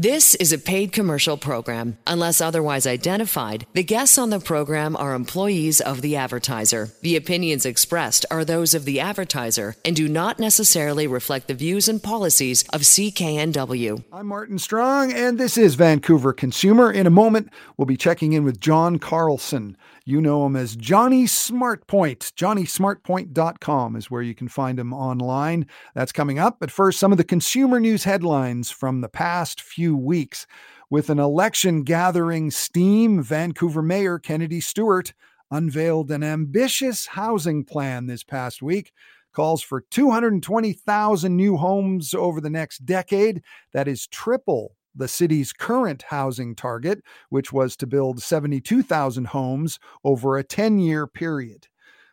This is a paid commercial program. Unless otherwise identified, the guests on the program are employees of the advertiser. The opinions expressed are those of the advertiser and do not necessarily reflect the views and policies of CKNW. I'm Martin Strong, and this is Vancouver Consumer. In a moment, we'll be checking in with John Carlson. You know him as Johnny Smartpoint. JohnnySmartpoint.com is where you can find him online. That's coming up. But first, some of the consumer news headlines from the past few weeks. With an election gathering steam, Vancouver Mayor Kennedy Stewart unveiled an ambitious housing plan this past week. Calls for 220,000 new homes over the next decade. That is triple the city's current housing target, which was to build 72,000 homes over a 10 year period.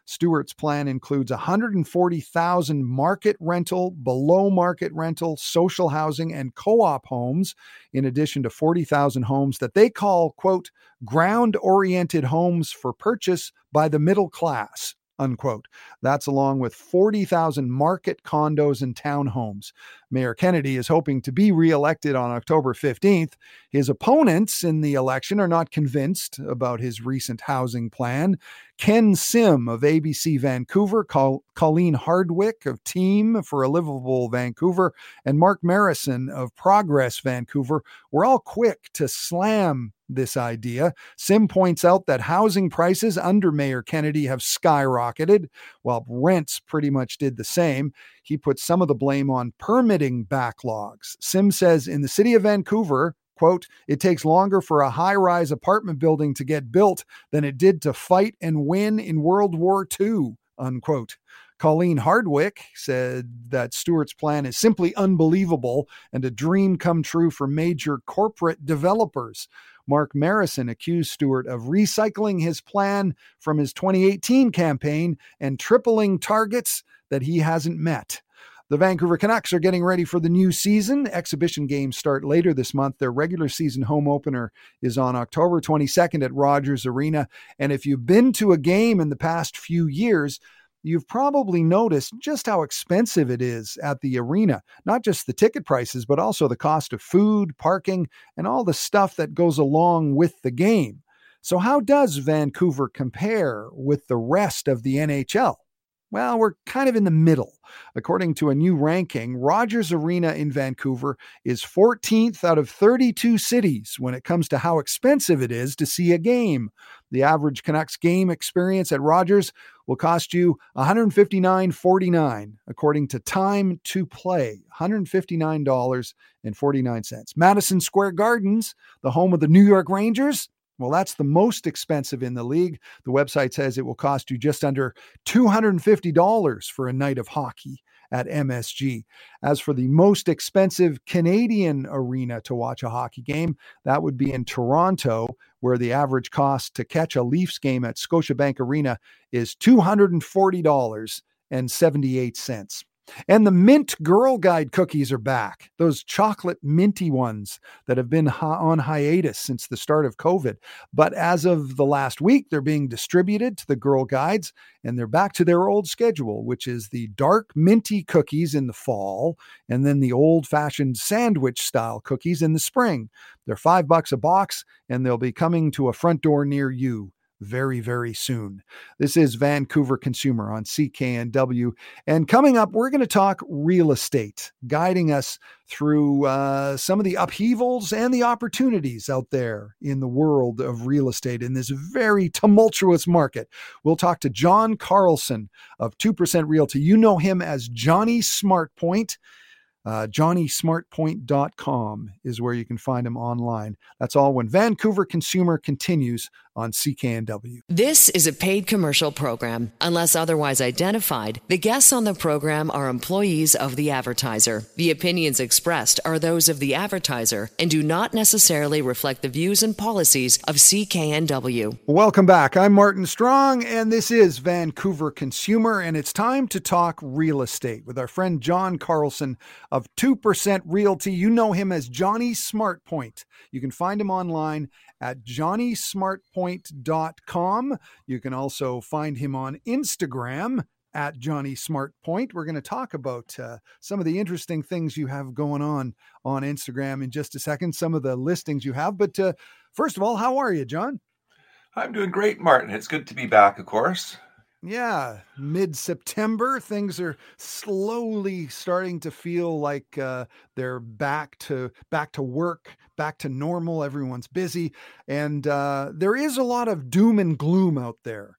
Stewart's plan includes 140,000 market rental, below market rental, social housing, and co op homes, in addition to 40,000 homes that they call, quote, ground oriented homes for purchase by the middle class unquote. That's along with 40,000 market condos and townhomes. Mayor Kennedy is hoping to be reelected on October 15th. His opponents in the election are not convinced about his recent housing plan. Ken Sim of ABC Vancouver, Col- Colleen Hardwick of Team for a Livable Vancouver, and Mark Marissen of Progress Vancouver were all quick to slam this idea. Sim points out that housing prices under Mayor Kennedy have skyrocketed, while rents pretty much did the same. He puts some of the blame on permitting backlogs. Sim says in the city of Vancouver, quote, it takes longer for a high rise apartment building to get built than it did to fight and win in World War II, unquote. Colleen Hardwick said that Stewart's plan is simply unbelievable and a dream come true for major corporate developers. Mark Marissen accused Stewart of recycling his plan from his 2018 campaign and tripling targets that he hasn't met. The Vancouver Canucks are getting ready for the new season. Exhibition games start later this month. Their regular season home opener is on October 22nd at Rogers Arena. And if you've been to a game in the past few years, you've probably noticed just how expensive it is at the arena. Not just the ticket prices, but also the cost of food, parking, and all the stuff that goes along with the game. So, how does Vancouver compare with the rest of the NHL? Well, we're kind of in the middle. According to a new ranking, Rogers Arena in Vancouver is 14th out of 32 cities when it comes to how expensive it is to see a game. The average Canucks game experience at Rogers will cost you $159.49 according to Time to Play, $159.49. Madison Square Gardens, the home of the New York Rangers, well, that's the most expensive in the league. The website says it will cost you just under $250 for a night of hockey at MSG. As for the most expensive Canadian arena to watch a hockey game, that would be in Toronto, where the average cost to catch a Leafs game at Scotiabank Arena is $240.78. And the Mint Girl Guide cookies are back. Those chocolate minty ones that have been on hiatus since the start of COVID. But as of the last week, they're being distributed to the Girl Guides and they're back to their old schedule, which is the dark minty cookies in the fall and then the old fashioned sandwich style cookies in the spring. They're five bucks a box and they'll be coming to a front door near you very, very soon. This is Vancouver Consumer on CKNW. And coming up, we're going to talk real estate, guiding us through uh, some of the upheavals and the opportunities out there in the world of real estate in this very tumultuous market. We'll talk to John Carlson of 2% Realty. You know him as Johnny Smartpoint. Uh, JohnnySmartpoint.com is where you can find him online. That's all when Vancouver Consumer continues on CKNW. This is a paid commercial program. Unless otherwise identified, the guests on the program are employees of the advertiser. The opinions expressed are those of the advertiser and do not necessarily reflect the views and policies of CKNW. Welcome back. I'm Martin Strong, and this is Vancouver Consumer, and it's time to talk real estate with our friend John Carlson of 2% Realty. You know him as Johnny Smartpoint. You can find him online at johnnysmartpoint.com. You can also find him on Instagram at Johnny. We're going to talk about uh, some of the interesting things you have going on on Instagram in just a second, some of the listings you have. But uh, first of all, how are you, John? I'm doing great, Martin. It's good to be back, of course. Yeah, mid September, things are slowly starting to feel like uh, they're back to back to work, back to normal. Everyone's busy, and uh, there is a lot of doom and gloom out there.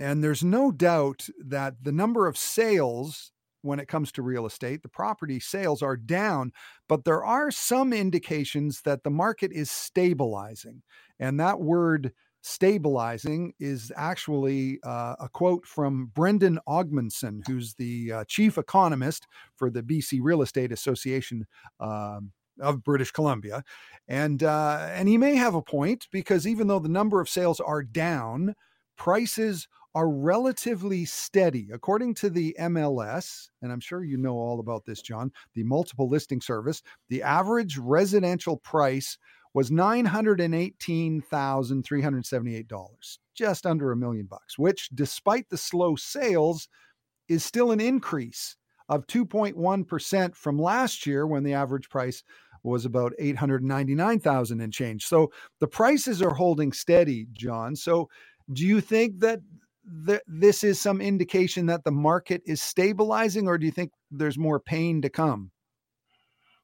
And there's no doubt that the number of sales when it comes to real estate, the property sales are down, but there are some indications that the market is stabilizing. And that word stabilizing is actually uh, a quote from Brendon Ogmundson, who's the uh, chief economist for the BC Real Estate Association. Um, of British Columbia, and uh, and he may have a point because even though the number of sales are down, prices are relatively steady. According to the MLS, and I'm sure you know all about this, John, the multiple listing service, the average residential price was $918,378, just under a million bucks, which despite the slow sales is still an increase of 2.1% from last year when the average price was about 899,000 and change. So the prices are holding steady, John. So do you think that th- this is some indication that the market is stabilizing or do you think there's more pain to come?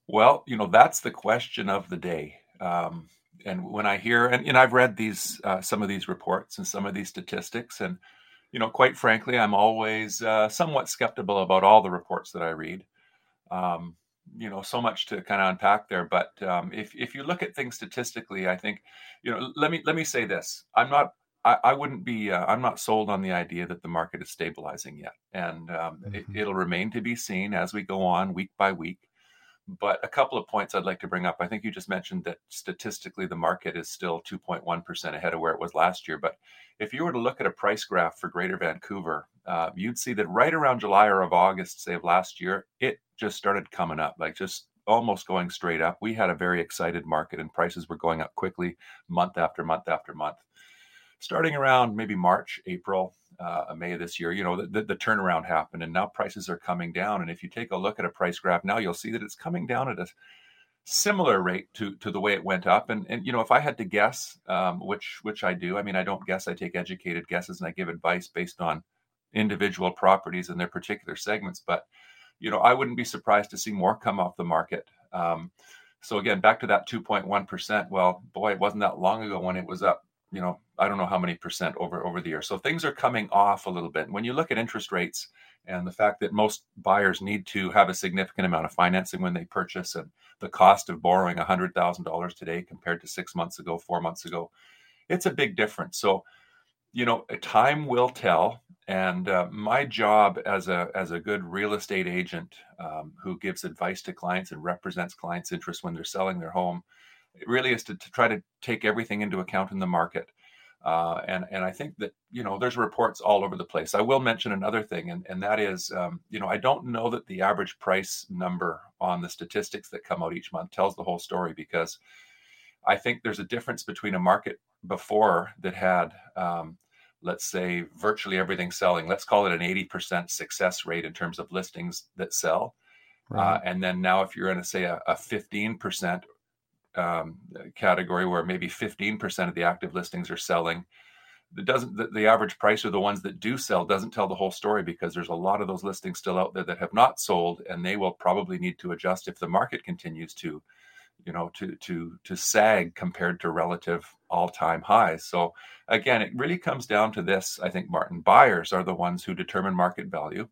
Well, you know, that's the question of the day. Um, and when I hear, and, and I've read these, uh, some of these reports and some of these statistics, and you know, quite frankly, I'm always uh, somewhat skeptical about all the reports that I read. Um, you know, so much to kind of unpack there. But um, if if you look at things statistically, I think, you know, let me let me say this: I'm not. I, I wouldn't be. Uh, I'm not sold on the idea that the market is stabilizing yet, and um, mm-hmm. it, it'll remain to be seen as we go on week by week. But a couple of points I'd like to bring up. I think you just mentioned that statistically the market is still 2.1% ahead of where it was last year. But if you were to look at a price graph for Greater Vancouver, uh, you'd see that right around July or of August, say of last year, it just started coming up, like just almost going straight up. We had a very excited market and prices were going up quickly month after month after month. Starting around maybe March, April, uh, May of this year, you know, the, the, turnaround happened and now prices are coming down. And if you take a look at a price graph now, you'll see that it's coming down at a similar rate to, to the way it went up. And, and, you know, if I had to guess, um, which, which I do, I mean, I don't guess, I take educated guesses and I give advice based on individual properties and their particular segments. But, you know, I wouldn't be surprised to see more come off the market. Um, so again, back to that 2.1%. Well, boy, it wasn't that long ago when it was up you know, I don't know how many percent over over the year. So things are coming off a little bit. When you look at interest rates and the fact that most buyers need to have a significant amount of financing when they purchase, and the cost of borrowing hundred thousand dollars today compared to six months ago, four months ago, it's a big difference. So, you know, time will tell. And uh, my job as a as a good real estate agent um, who gives advice to clients and represents clients' interests when they're selling their home it really is to, to try to take everything into account in the market. Uh, and and I think that you know there's reports all over the place. I will mention another thing, and and that is um, you know I don't know that the average price number on the statistics that come out each month tells the whole story because I think there's a difference between a market before that had um, let's say virtually everything selling. Let's call it an 80% success rate in terms of listings that sell. Uh, right. Uh, and then now, if you're in a say a, a 15% um, category where maybe 15% of the active listings are selling. It doesn't the, the, average price or the ones that do sell doesn't tell the whole story because there's a lot of those listings still out there that have not sold and they will probably need to adjust if the market continues to you know to to to sag compared to relative all-time highs. So again it really comes down to this. I think martin buyers are the ones who determine market value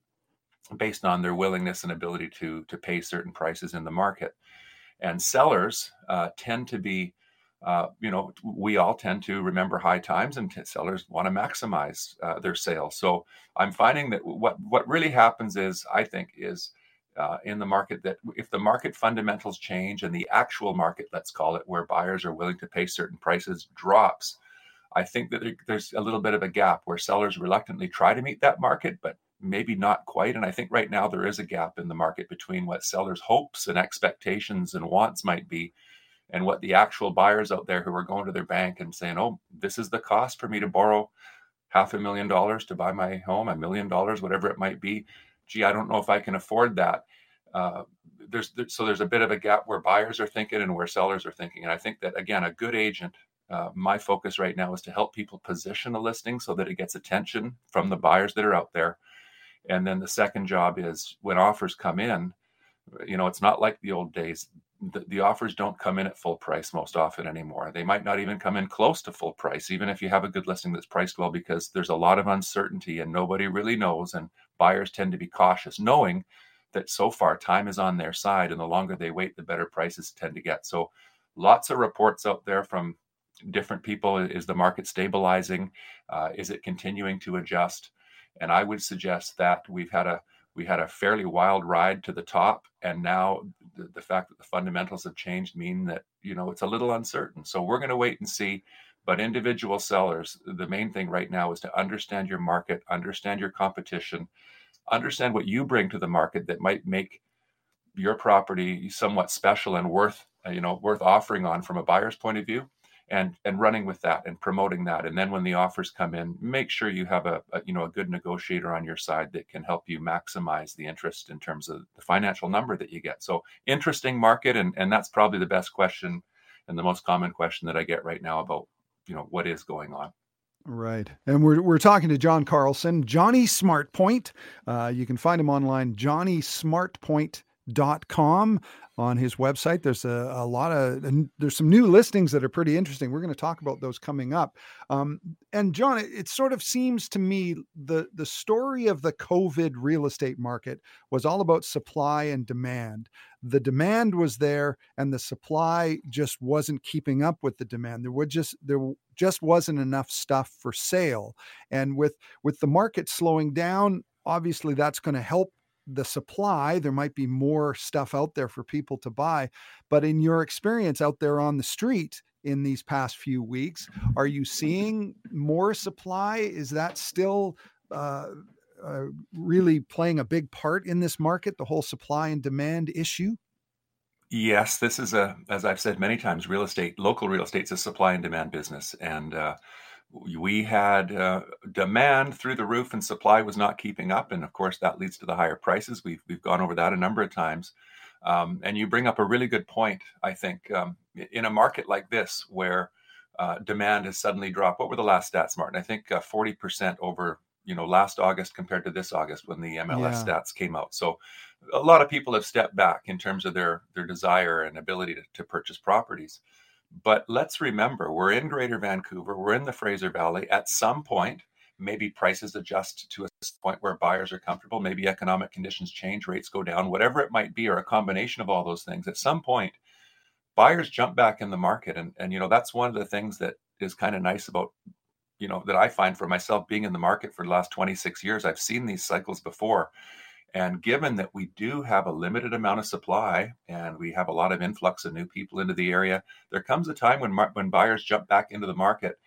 based on their willingness and ability to to pay certain prices in the market and sellers uh, tend to be uh, you know we all tend to remember high times and t- sellers want to maximize uh, their sales. So i'm finding that what what really happens is i think is uh, in the market that if the market fundamentals change and the actual market let's call it where buyers are willing to pay certain prices drops i think that there, there's a little bit of a gap where sellers reluctantly try to meet that market but maybe not quite. And I think right now there is a gap in the market between what sellers' hopes and expectations and wants might be and what the actual buyers out there who are going to their bank and saying, oh, this is the cost for me to borrow half a million dollars to buy my home, a million dollars, whatever it might be. Gee, I don't know if I can afford that. Uh, there's so there's a bit of a gap where buyers are thinking and where sellers are thinking, and I think that again, a good agent. Uh, my focus right now is to help people position a listing so that it gets attention from the buyers that are out there. And then the second job is when offers come in, you know, it's not like the old days the, the, offers don't come in at full price most often anymore. They might not even come in close to full price, even if you have a good listing that's priced well, because there's a lot of uncertainty and nobody really knows. And buyers tend to be cautious, knowing that so far time is on their side. And the longer they wait, the better prices tend to get. So lots of reports out there from different people. Is the market stabilizing? Uh, is it continuing to adjust? And I would suggest that we've had a we had a fairly wild ride to the top and now the, the, fact that the fundamentals have changed mean that you know it's a little uncertain. So we're going to wait and see. But individual sellers the main thing right now is to understand your market understand your competition understand what you bring to the market that might make your property somewhat special and worth you know worth offering on from a buyer's point of view and and running with that and promoting that and then when the offers come in make sure you have a, a, you know a good negotiator on your side that can help you maximize the interest in terms of the financial number that you get so interesting market and and that's probably the best question and the most common question that i get right now about you know what is going on Right. And we're, we're talking to John Carlson, Johnny Smartpoint. Uh, you can find him online, johnnysmartpoint.com on his website. There's a, a lot of there's some new listings that are pretty interesting. We're going to talk about those coming up. Um, and John, it, it, sort of seems to me the the story of the COVID real estate market was all about supply and demand. The demand was there, and the supply just wasn't keeping up with the demand. There would just there just wasn't enough stuff for sale, and with with the market slowing down, obviously that's going to help the supply, there might be more stuff out there for people to buy. But in your experience out there on the street in these past few weeks, are you seeing more supply? Is that still uh, uh, really playing a big part in this market, the whole supply and demand issue? Yes, this is a, as I've said many times, real estate, local real estate is a supply and demand business. And uh, we had uh, demand through the roof and supply was not keeping up and of course that leads to the higher prices. We've, we've gone over that a number of times. Um, and you bring up a really good point i think um, in a market like this where uh, demand has suddenly dropped what were the last stats martin? I think uh, 40% over you know last august compared to this august when the mls yeah. stats came out. So a lot of people have stepped back in terms of their their desire and ability to, to purchase properties but let's remember, we're in Greater Vancouver, we're in the Fraser Valley. At some point, maybe prices adjust to a point where buyers are comfortable, maybe economic conditions change, rates go down, whatever it might be, or a combination of all those things. At some point, buyers jump back in the market. And, and you know, that's one of the things that is kind of nice about, you know, that I find for myself being in the market for the last 26 years. I've seen these cycles before and given that we do have a limited amount of supply and we have a lot of influx of new people into the area, there comes a time when when buyers jump back into the market.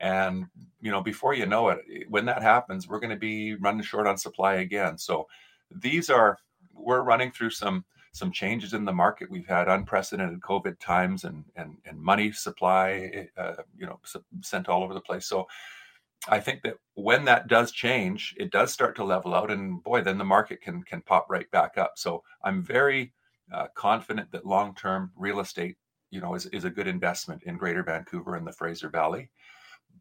And you know, before you know it, when that happens, we're going to be running short on supply again. So these are we're running through some some changes in the market. We've had unprecedented COVID times and and and money supply, uh, you know, sent all over the place. So I think that when that does change, it does start to level out, and boy, then the market can can pop right back up. So I'm very uh, confident that long term real estate, you know, is is a good investment in Greater Vancouver and the Fraser Valley.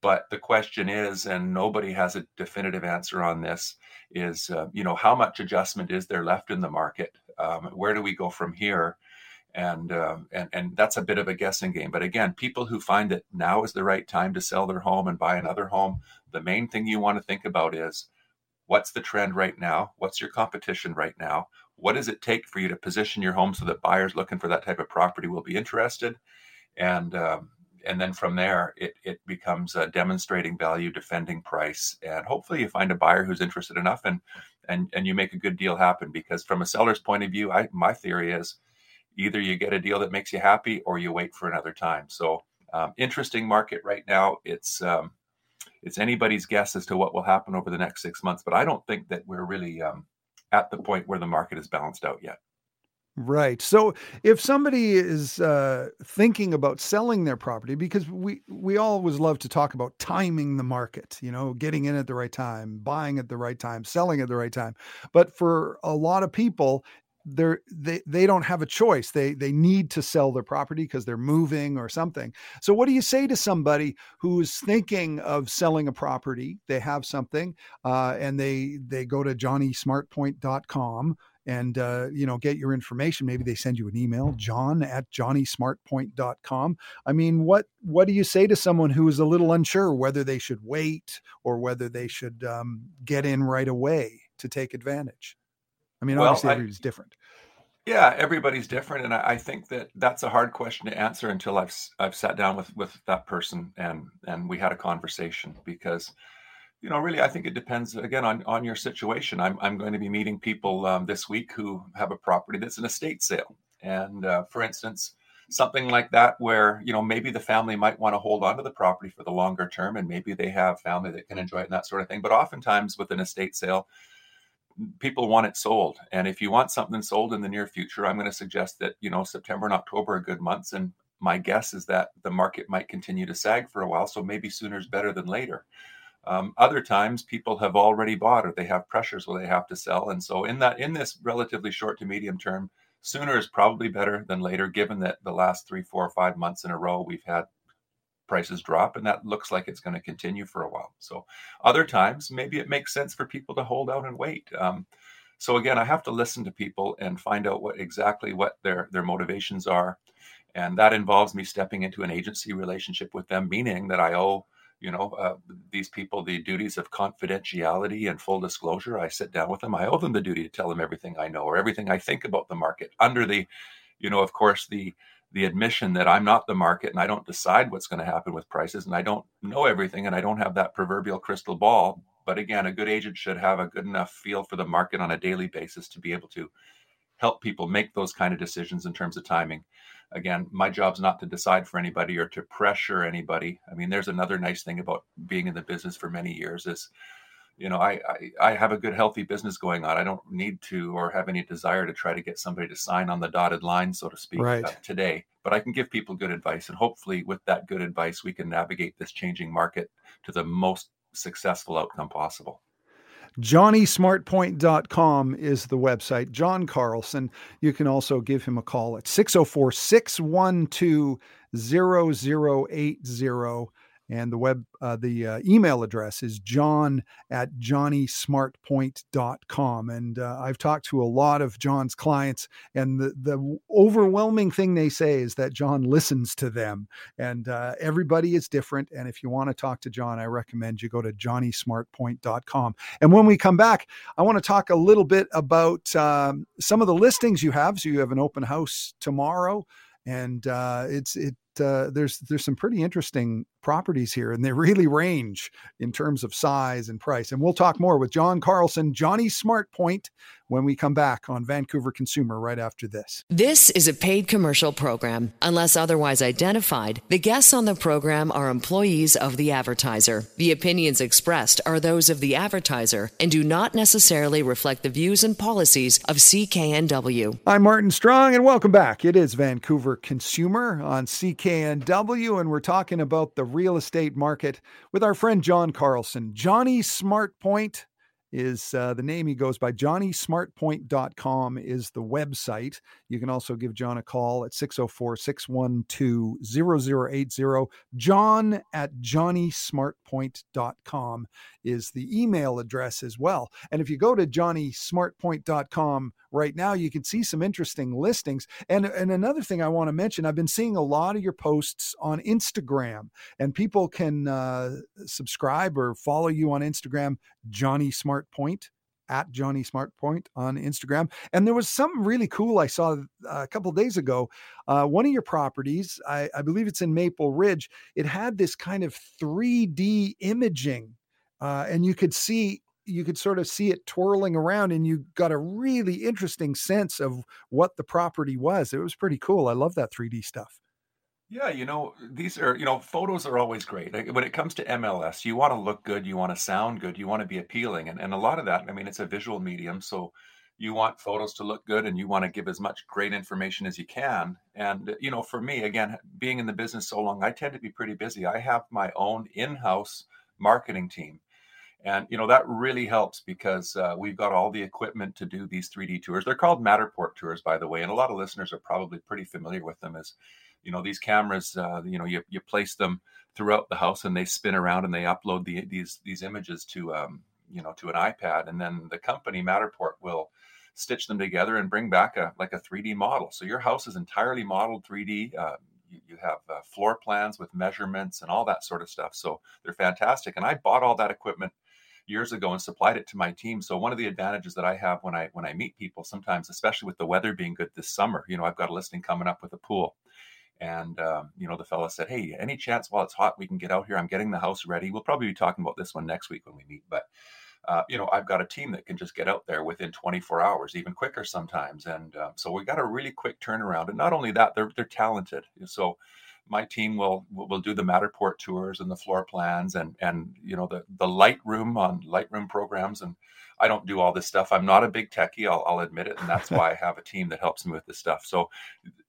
But the question is, and nobody has a definitive answer on this, is uh, you know how much adjustment is there left in the market? Um, where do we go from here? And um, and and that's a bit of a guessing game. But again, people who find that now is the right time to sell their home and buy another home, the main thing you want to think about is what's the trend right now? What's your competition right now? What does it take for you to position your home so that buyers looking for that type of property will be interested? And um, and then from there, it it becomes demonstrating value, defending price, and hopefully you find a buyer who's interested enough, and and and you make a good deal happen. Because from a seller's point of view, I my theory is either you get a deal that makes you happy or you wait for another time. So um, interesting market right now. It's um, it's anybody's guess as to what will happen over the next six months, but I don't think that we're really um, at the point where the market is balanced out yet. Right. So if somebody is uh, thinking about selling their property, because we we always love to talk about timing the market, you know, getting in at the right time, buying at the right time, selling at the right time. But for a lot of people, they're they they don't have a choice. They they need to sell their property because they're moving or something. So what do you say to somebody who's thinking of selling a property? They have something, uh, and they they go to johnnysmartpoint.com and uh, you know get your information maybe they send you an email john at johnnysmartpoint.com i mean what what do you say to someone who is a little unsure whether they should wait or whether they should um, get in right away to take advantage i mean well, obviously everybody's different yeah everybody's different and I, I think that that's a hard question to answer until i've i've sat down with with that person and and we had a conversation because you know, really, I think it depends again on on your situation. I'm I'm going to be meeting people um, this week who have a property that's an estate sale, and uh, for instance, something like that, where you know maybe the family might want to hold on to the property for the longer term, and maybe they have family that can enjoy it and that sort of thing. But oftentimes, with an estate sale, people want it sold, and if you want something sold in the near future, I'm going to suggest that you know September and October are good months, and my guess is that the market might continue to sag for a while, so maybe sooner is better than later. Um, other times, people have already bought or they have pressures where they have to sell, and so in that in this relatively short to medium term, sooner is probably better than later. Given that the last three, four, or five months in a row we've had prices drop, and that looks like it's going to continue for a while. So other times, maybe it makes sense for people to hold out and wait. Um, so again, I have to listen to people and find out what exactly what their their motivations are, and that involves me stepping into an agency relationship with them, meaning that I owe you know uh, these people the duties of confidentiality and full disclosure i sit down with them i owe them the duty to tell them everything i know or everything i think about the market under the you know of course the the admission that i'm not the market and i don't decide what's going to happen with prices and i don't know everything and i don't have that proverbial crystal ball but again a good agent should have a good enough feel for the market on a daily basis to be able to help people make those kind of decisions in terms of timing again, my job's not to decide for anybody or to pressure anybody. I mean, there's another nice thing about being in the business for many years is, you know, I, I, I have a good, healthy business going on. I don't need to or have any desire to try to get somebody to sign on the dotted line, so to speak, right. uh, today. But I can give people good advice, and hopefully, with that good advice, we can navigate this changing market to the most successful outcome possible. JohnnySmartPoint.com is the website. John Carlson. You can also give him a call at 604 612 0080. And the web, uh, the uh, email address is john at johnnysmartpoint.com. And uh, I've talked to a lot of John's clients, and the, the overwhelming thing they say is that John listens to them. And uh, everybody is different. And if you want to talk to John, I recommend you go to johnnysmartpoint.com. And when we come back, I want to talk a little bit about um, some of the listings you have. So you have an open house tomorrow and uh, it's it uh, there's there's some pretty interesting properties here, and they really range in terms of size and price. And we'll talk more with John Carlson, Johnny Smart Point, when we come back on Vancouver Consumer right after this. This is a paid commercial program. Unless otherwise identified, the guests on the program are employees of the advertiser. The opinions expressed are those of the advertiser and do not necessarily reflect the views and policies of CKNW. I'm Martin Strong, and welcome back. It is Vancouver Consumer on CKNW, and we're talking about the real estate market with our friend John Carlson. Johnny Smartpoint is uh, the name he goes by. JohnnySmartPoint.com is the website. You can also give John a call at 604 612 0080. John at JohnnySmartPoint.com is the email address as well. And if you go to JohnnySmartPoint.com right now, you can see some interesting listings. And, and another thing I want to mention I've been seeing a lot of your posts on Instagram, and people can uh, subscribe or follow you on Instagram, Johnny Smart Point at Johnny Smart Point on Instagram. And there was something really cool I saw uh, a couple days ago. Uh, one of your properties, I, I, believe it's in Maple Ridge, it had this kind of 3D imaging, uh, and you could see. You could sort of see it twirling around, and you got a really interesting sense of what the property was. It was pretty cool. I love that 3D stuff. Yeah, you know, these are, you know, photos are always great. When it comes to MLS, you want to look good, you want to sound good, you want to be appealing. And, and a lot of that, I mean, it's a visual medium. So, you want photos to look good and you want to give as much great information as you can. And, you know, for me, again, being in the business so long, I tend to be pretty busy. I have my own in house marketing team. And, you know, that really helps because uh, we've got all the equipment to do these 3D tours. They're called Matterport tours, by the way. And a lot of listeners are probably pretty familiar with them as, you know, these cameras, uh, you know, you, you place them throughout the house and they spin around and they upload the, these, these images to, um, you know, to an iPad. And then the company Matterport will, stitch them together and bring back a like a 3D model. So your house is entirely modeled 3D. Uh, you, have uh, floor plans with measurements and all that sort of stuff. So they're fantastic. And I bought all that equipment years ago and supplied it to my team. So one of the advantages that I have when I when I meet people sometimes, especially with the weather being good this summer, you know, I've got a listing coming up with a pool. And um, you know, the fella said, "Hey, any chance while it's hot we can get out here? I'm getting the house ready. We'll probably be talking about this one next week when we meet." But uh, you know, I've got a team that can just get out there within 24 hours, even quicker sometimes. And um, so we got a really quick turnaround. And not only that, they're they're talented. So my team will will do the Matterport tours and the floor plans and and you know the the Lightroom on Lightroom programs and I don't do all this stuff. I'm not a big techie, I'll, I'll admit it, and that's why I have a team that helps me with this stuff. So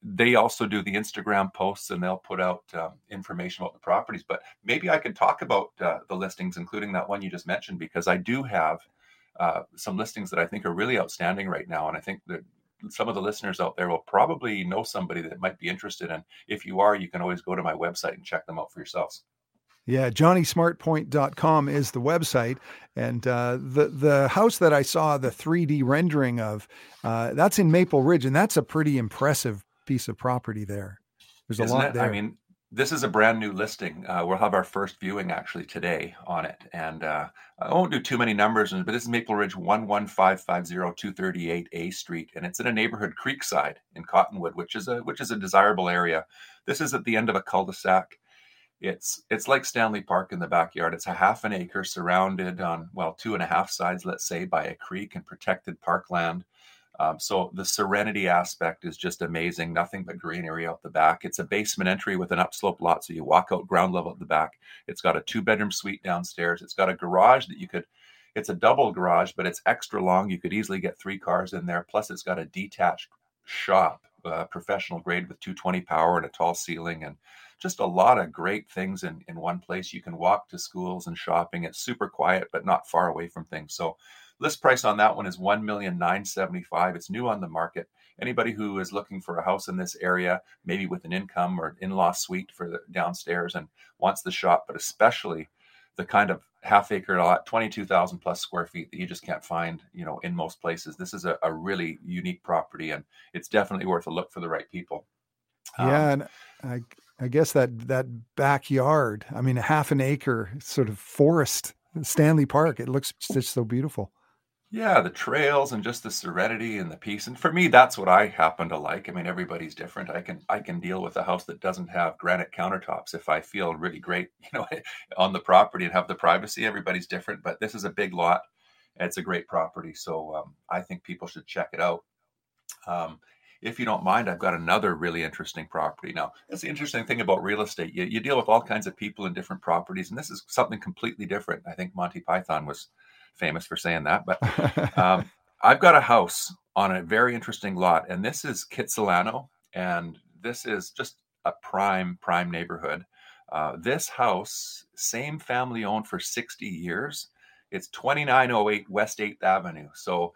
they also do the Instagram posts and they'll put out um, information about the properties. But maybe I could talk about uh, the listings, including that one you just mentioned, because I do have uh, some listings that I think are really outstanding right now, and I think that some of the listeners out there will probably know somebody that might be interested. And if you are, you can always go to my website and check them out for yourselves. Yeah, johnnysmartpoint.com is the website. And uh, the, the house that I saw the 3D rendering of, uh, that's in Maple Ridge. And that's a pretty impressive piece of property there. There's Isn't a lot it? there. I mean, this is a brand new listing. Uh, we'll have our first viewing actually today on it. And uh, I won't do too many numbers, but this is Maple Ridge one one five five zero two thirty eight A Street. And it's in a neighborhood Creekside in Cottonwood, which is a which is a desirable area. This is at the end of a cul-de-sac. It's it's like Stanley Park in the backyard. It's a half an acre surrounded on well two and a half sides, let's say, by a creek and protected parkland. Um, so the serenity aspect is just amazing. Nothing but greenery out the back. It's a basement entry with an upslope lot, so you walk out ground level at the back. It's got a two bedroom suite downstairs. It's got a garage that you could. It's a double garage, but it's extra long. You could easily get three cars in there. Plus, it's got a detached shop, uh, professional grade with 220 power and a tall ceiling and just a lot of great things in, in one place. You can walk to schools and shopping. It's super quiet, but not far away from things. So list price on that one is one million nine seventy five. It's new on the market. Anybody who is looking for a house in this area, maybe with an income or in-law suite for the downstairs and wants the shop, but especially the kind of half acre lot, 22,000 plus square feet that you just can't find, you know, in most places. This is a, a really unique property and it's definitely worth a look for the right people. Yeah. Um, and I, I guess that that backyard, I mean, a half an acre sort of forest, Stanley Park. It looks just so beautiful. Yeah, the trails and just the serenity and the peace. And for me, that's what I happen to like. I mean, everybody's different. I can I can deal with a house that doesn't have granite countertops if I feel really great, you know, on the property and have the privacy. Everybody's different, but this is a big lot. It's a great property, so um, I think people should check it out. Um, if you don't mind, I've got another really interesting property. Now, that's the interesting thing about real estate. You, you deal with all kinds of people in different properties, and this is something completely different. I think Monty Python was famous for saying that. But um, I've got a house on a very interesting lot, and this is Kitsilano, and this is just a prime, prime neighborhood. Uh, this house, same family owned for 60 years. It's 2908 West 8th Avenue. So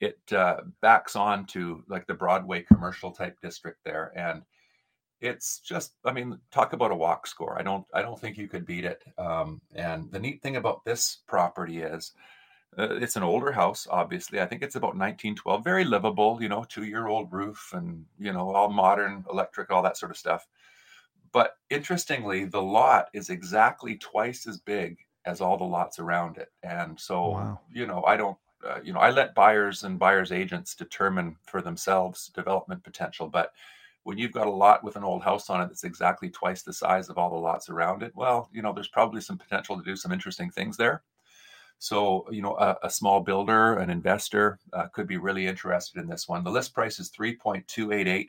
it uh, backs on to like the Broadway commercial type district there, and it's just I mean talk about a walk score. I don't I don't think you could beat it. Um, and the neat thing about this property is. Uh, it's an older house, obviously. I think it's about 1912. Very livable, you know, two-year-old roof, and you know, all modern electric, all that sort of stuff. But interestingly, the lot is exactly twice as big as all the lots around it, and so wow. you know, I don't uh, you know, I let buyers and buyers agents determine for themselves development potential. But when you've got a lot with an old house on it that's exactly twice the size of all the lots around it, well, you know, there's probably some potential to do some interesting things there. So, you know, a, a small builder, an investor uh, could be really interested in this one. The list price is 3.288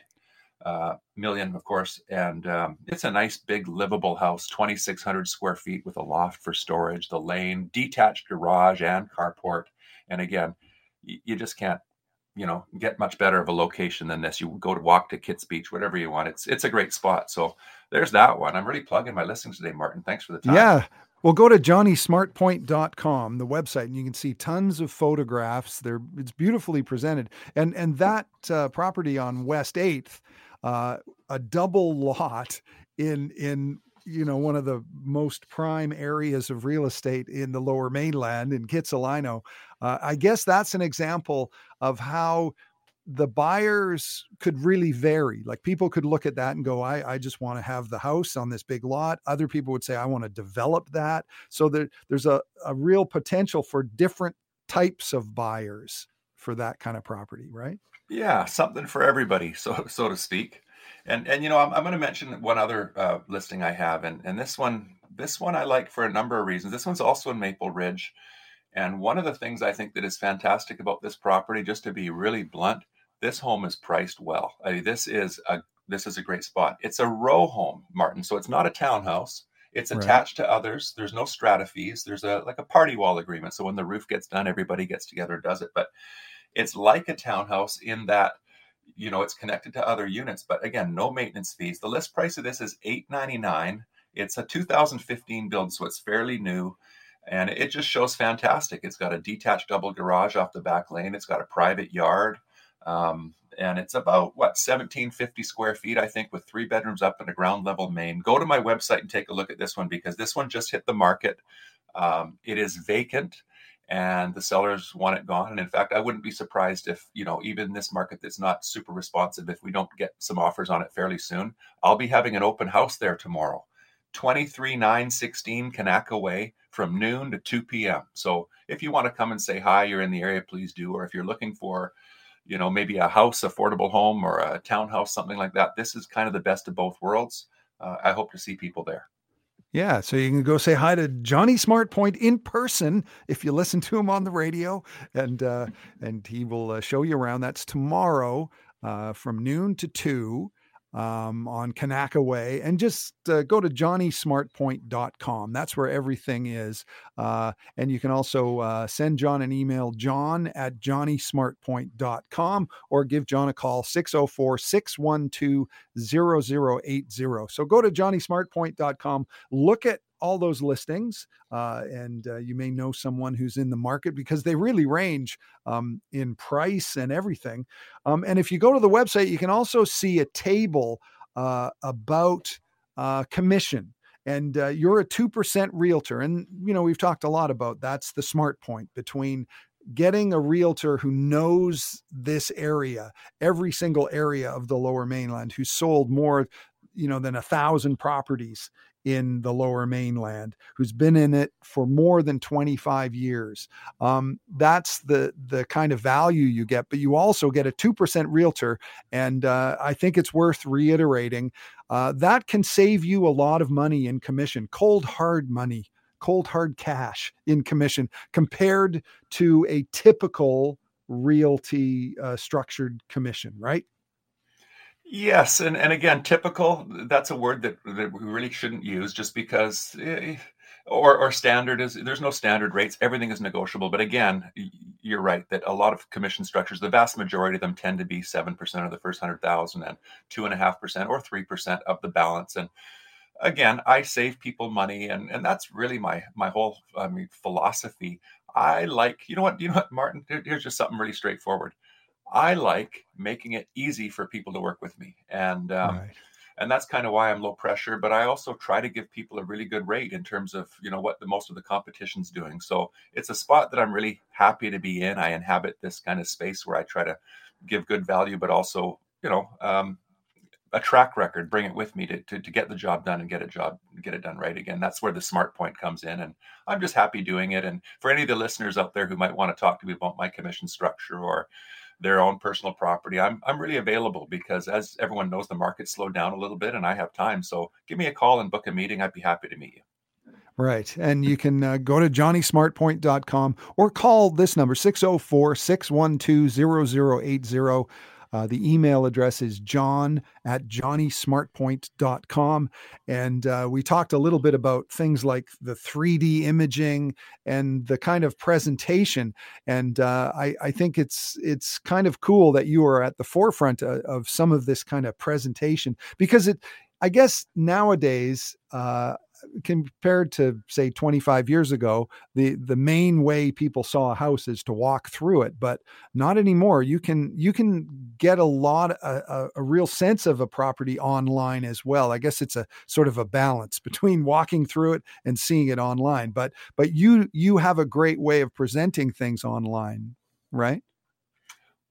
uh, million, of course, and um, it's a nice, big, livable house, 2,600 square feet with a loft for storage, the lane, detached garage, and carport. And again, you, you just can't you know get much better of a location than this. You go to walk to Kits Beach, whatever you want. It's it's a great spot. So there's that one. I'm really plugging my listings today, Martin. Thanks for the time. Yeah. Well, go to johnnysmartpoint.com, the website, and you can see tons of photographs. They're it's beautifully presented, and and that uh, property on West Eighth, uh, a double lot in in you know one of the most prime areas of real estate in the Lower Mainland in Kitsilano. Uh, I guess that's an example of how the buyers could really vary. Like people could look at that and go, I, I just want to have the house on this big lot. Other people would say, I want to develop that. So there, there's a, a real potential for different types of buyers for that kind of property, right? Yeah, something for everybody, so so to speak. And and you know, I'm, I'm going to mention one other uh, listing I have, and and this one this one I like for a number of reasons. This one's also in Maple Ridge, and one of the things I think that is fantastic about this property, just to be really blunt, this home is priced well. I mean, this is a this is a great spot. It's a row home, Martin, so it's not a townhouse. It's attached right. to others. There's no strata fees. There's a like a party wall agreement. So when the roof gets done, everybody gets together and does it. But it's like a townhouse in that you know it's connected to other units. But again, no maintenance fees. The list price of this is eight ninety nine. It's a 2015 build, so it's fairly new and it just shows fantastic. It's got a detached double garage off the back lane. It's got a private yard. Um, and it's about what 1750 square feet, I think, with three bedrooms up and a ground level main. Go to my website and take a look at this one because this one just hit the market. Um, it is vacant and the sellers want it gone. And in fact, I wouldn't be surprised if, you know, even this market that's not super responsive, if we don't get some offers on it fairly soon, I'll be having an open house there tomorrow. 23916 Kanaka Way from noon to 2 p.m. So if you want to come and say hi, you're in the area, please do. Or if you're looking for you know, maybe a house, affordable home, or a townhouse, something like that. This is kind of the best of both worlds. Uh, I hope to see people there. Yeah, so you can go say hi to Johnny Smartpoint in person if you listen to him on the radio, and uh, and he will uh, show you around. That's tomorrow uh, from noon to two um, on Kanaka Way, and just uh, go to johnnysmartpoint.com. That's where everything is. Uh, and you can also uh, send John an email, john at johnnysmartpoint.com, or give John a call, 604 612 0080. So go to johnnysmartpoint.com, look at all those listings, uh, and uh, you may know someone who's in the market because they really range um, in price and everything. Um, and if you go to the website, you can also see a table uh, about uh, commission. And uh, you're a 2% realtor. And, you know, we've talked a lot about that's the smart point between getting a realtor who knows this area, every single area of the lower mainland, who sold more, you know, than a thousand properties in the lower mainland who's been in it for more than 25 years. Um, that's the the kind of value you get but you also get a 2% realtor and uh, i think it's worth reiterating uh, that can save you a lot of money in commission cold hard money cold hard cash in commission compared to a typical realty uh, structured commission right Yes, and, and again, typical, that's a word that, that we really shouldn't use just because, eh, or, or standard is, there's no standard rates. Everything is negotiable. But again, you're right that a lot of commission structures, the vast majority of them tend to be 7% of the first 100,000 and 2.5% or 3% of the balance. And again, I save people money. And, and that's really my, my whole I mean, philosophy. I like, you know what, you know what, Martin, here's just something really straightforward. I like making it easy for people to work with me, and um, right. and that's kind of why I'm low pressure. But I also try to give people a really good rate in terms of you know what the most of the competition's doing. So it's a spot that I'm really happy to be in. I inhabit this kind of space where I try to give good value, but also you know um, a track record, bring it with me to, to, to get the job done and get a job, get it done right again. That's where the smart point comes in. And I'm just happy doing it. And for any of the listeners out there who might want to talk to me about my commission structure or their own personal property, I'm I'm really available because as everyone knows, the market slowed down a little bit, and I have time. So give me a call and book a meeting. I'd be happy to meet you. Right. And you can uh, go to johnnysmartpoint.com or call this number 604 612 0080. Uh, the email address is john at johnnysmartpoint.com. And uh, we talked a little bit about things like the 3D imaging and the kind of presentation. And uh, I, I, think it's it's kind of cool that you are at the forefront of, uh, of some of this kind of presentation because it, I guess nowadays, uh, compared to say 25 years ago the the main way people saw a house is to walk through it but not anymore. You can you can get a lot a, a, real sense of a property online as well. I guess it's a sort of a balance between walking through it and seeing it online but but you you have a great way of presenting things online right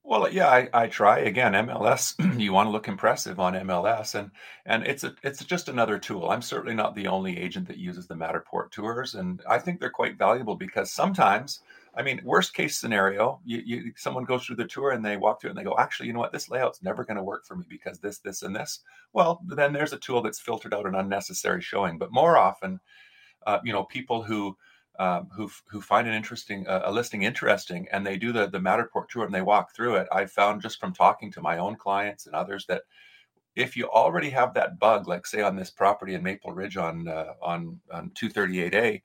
well, yeah, I, I try again. MLS, you want to look impressive on MLS, and and it's a it's just another tool. I'm certainly not the only agent that uses the Matterport tours, and I think they're quite valuable because sometimes, I mean, worst case scenario, you, you someone goes through the tour and they walk through and they go, actually, you know what, this layout's never going to work for me because this, this, and this. Well, then there's a tool that's filtered out an unnecessary showing. But more often, uh, you know, people who um, who who find an interesting uh, a listing interesting and they do the the Matterport tour and they walk through it. I found just from talking to my own clients and others that if you already have that bug, like say on this property in Maple Ridge on uh, on on 238A,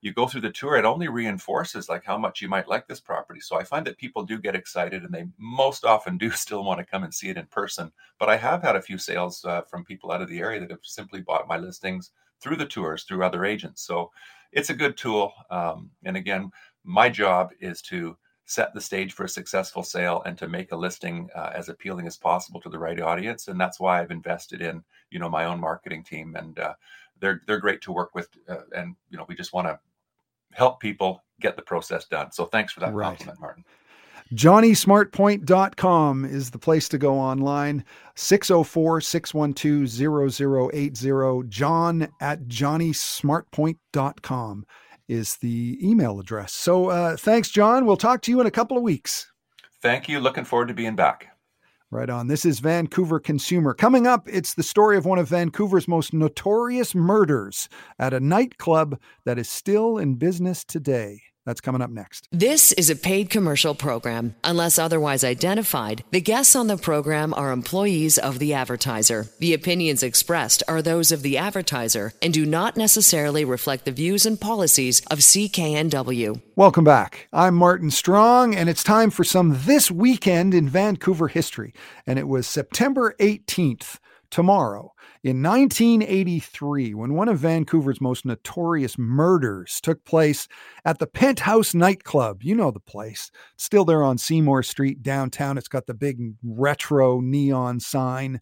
you go through the tour, it only reinforces like how much you might like this property. So I find that people do get excited and they most often do still want to come and see it in person. But I have had a few sales uh, from people out of the area that have simply bought my listings through the tours through other agents. So it's a good tool. Um, and again, my job is to set the stage for a successful sale and to make a listing uh, as appealing as possible to the right audience. And that's why I've invested in, you know, my own marketing team, and uh, they're they're great to work with. Uh, and you know, we just want to help people get the process done. So thanks for that right. compliment, Martin. JohnnySmartPoint.com is the place to go online. 604 612 0080. John at JohnnySmartPoint.com is the email address. So uh, thanks, John. We'll talk to you in a couple of weeks. Thank you. Looking forward to being back. Right on. This is Vancouver Consumer. Coming up, it's the story of one of Vancouver's most notorious murders at a nightclub that is still in business today. That's coming up next. This is a paid commercial program. Unless otherwise identified, the guests on the program are employees of the advertiser. The opinions expressed are those of the advertiser and do not necessarily reflect the views and policies of CKNW. Welcome back. I'm Martin Strong, and it's time for some This Weekend in Vancouver history. And it was September 18th, tomorrow. In 1983, when one of Vancouver's most notorious murders took place at the Penthouse nightclub, you know the place, still there on Seymour Street downtown. It's got the big retro neon sign.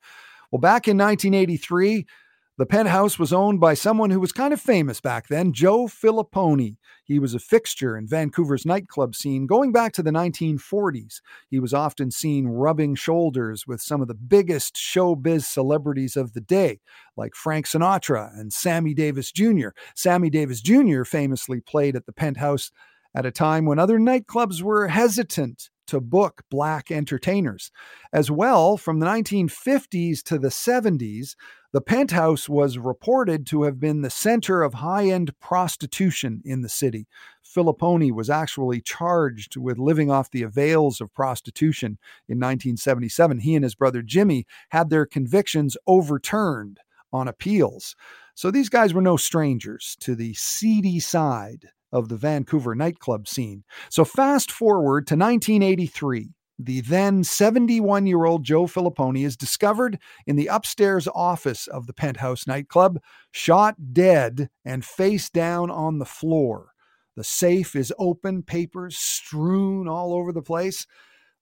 Well, back in 1983, the penthouse was owned by someone who was kind of famous back then, Joe Filippone. He was a fixture in Vancouver's nightclub scene going back to the 1940s. He was often seen rubbing shoulders with some of the biggest showbiz celebrities of the day, like Frank Sinatra and Sammy Davis Jr. Sammy Davis Jr. famously played at the penthouse at a time when other nightclubs were hesitant to book black entertainers. As well, from the 1950s to the 70s, the penthouse was reported to have been the center of high end prostitution in the city. Filippone was actually charged with living off the avails of prostitution in 1977. He and his brother Jimmy had their convictions overturned on appeals. So these guys were no strangers to the seedy side of the Vancouver nightclub scene. So fast forward to 1983. The then 71 year old Joe Filippone is discovered in the upstairs office of the penthouse nightclub, shot dead and face down on the floor. The safe is open, papers strewn all over the place.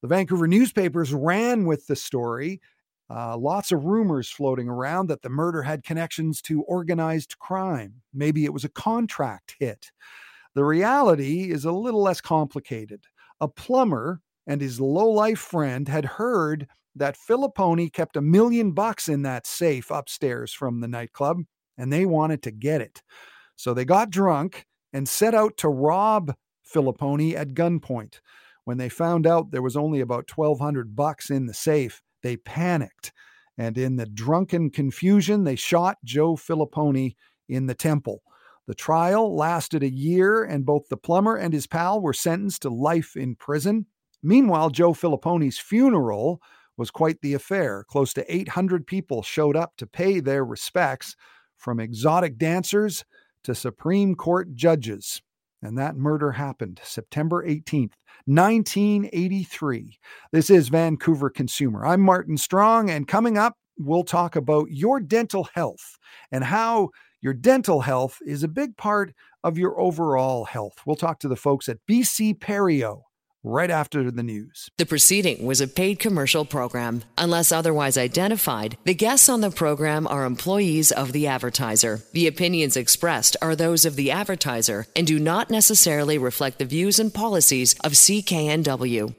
The Vancouver newspapers ran with the story. Uh, lots of rumors floating around that the murder had connections to organized crime. Maybe it was a contract hit. The reality is a little less complicated. A plumber and his low-life friend had heard that Filippone kept a million bucks in that safe upstairs from the nightclub, and they wanted to get it. So they got drunk and set out to rob Filippone at gunpoint. When they found out there was only about 1200 bucks in the safe, they panicked. And in the drunken confusion, they shot Joe Filippone in the temple. The trial lasted a year, and both the plumber and his pal were sentenced to life in prison. Meanwhile, Joe Filippone's funeral was quite the affair. Close to 800 people showed up to pay their respects, from exotic dancers to Supreme Court judges. And that murder happened September 18th, 1983. This is Vancouver Consumer. I'm Martin Strong, and coming up, we'll talk about your dental health and how your dental health is a big part of your overall health. We'll talk to the folks at BC Perio right after the news. The proceeding was a paid commercial program. Unless otherwise identified, the guests on the program are employees of the advertiser. The opinions expressed are those of the advertiser and do not necessarily reflect the views and policies of CKNW.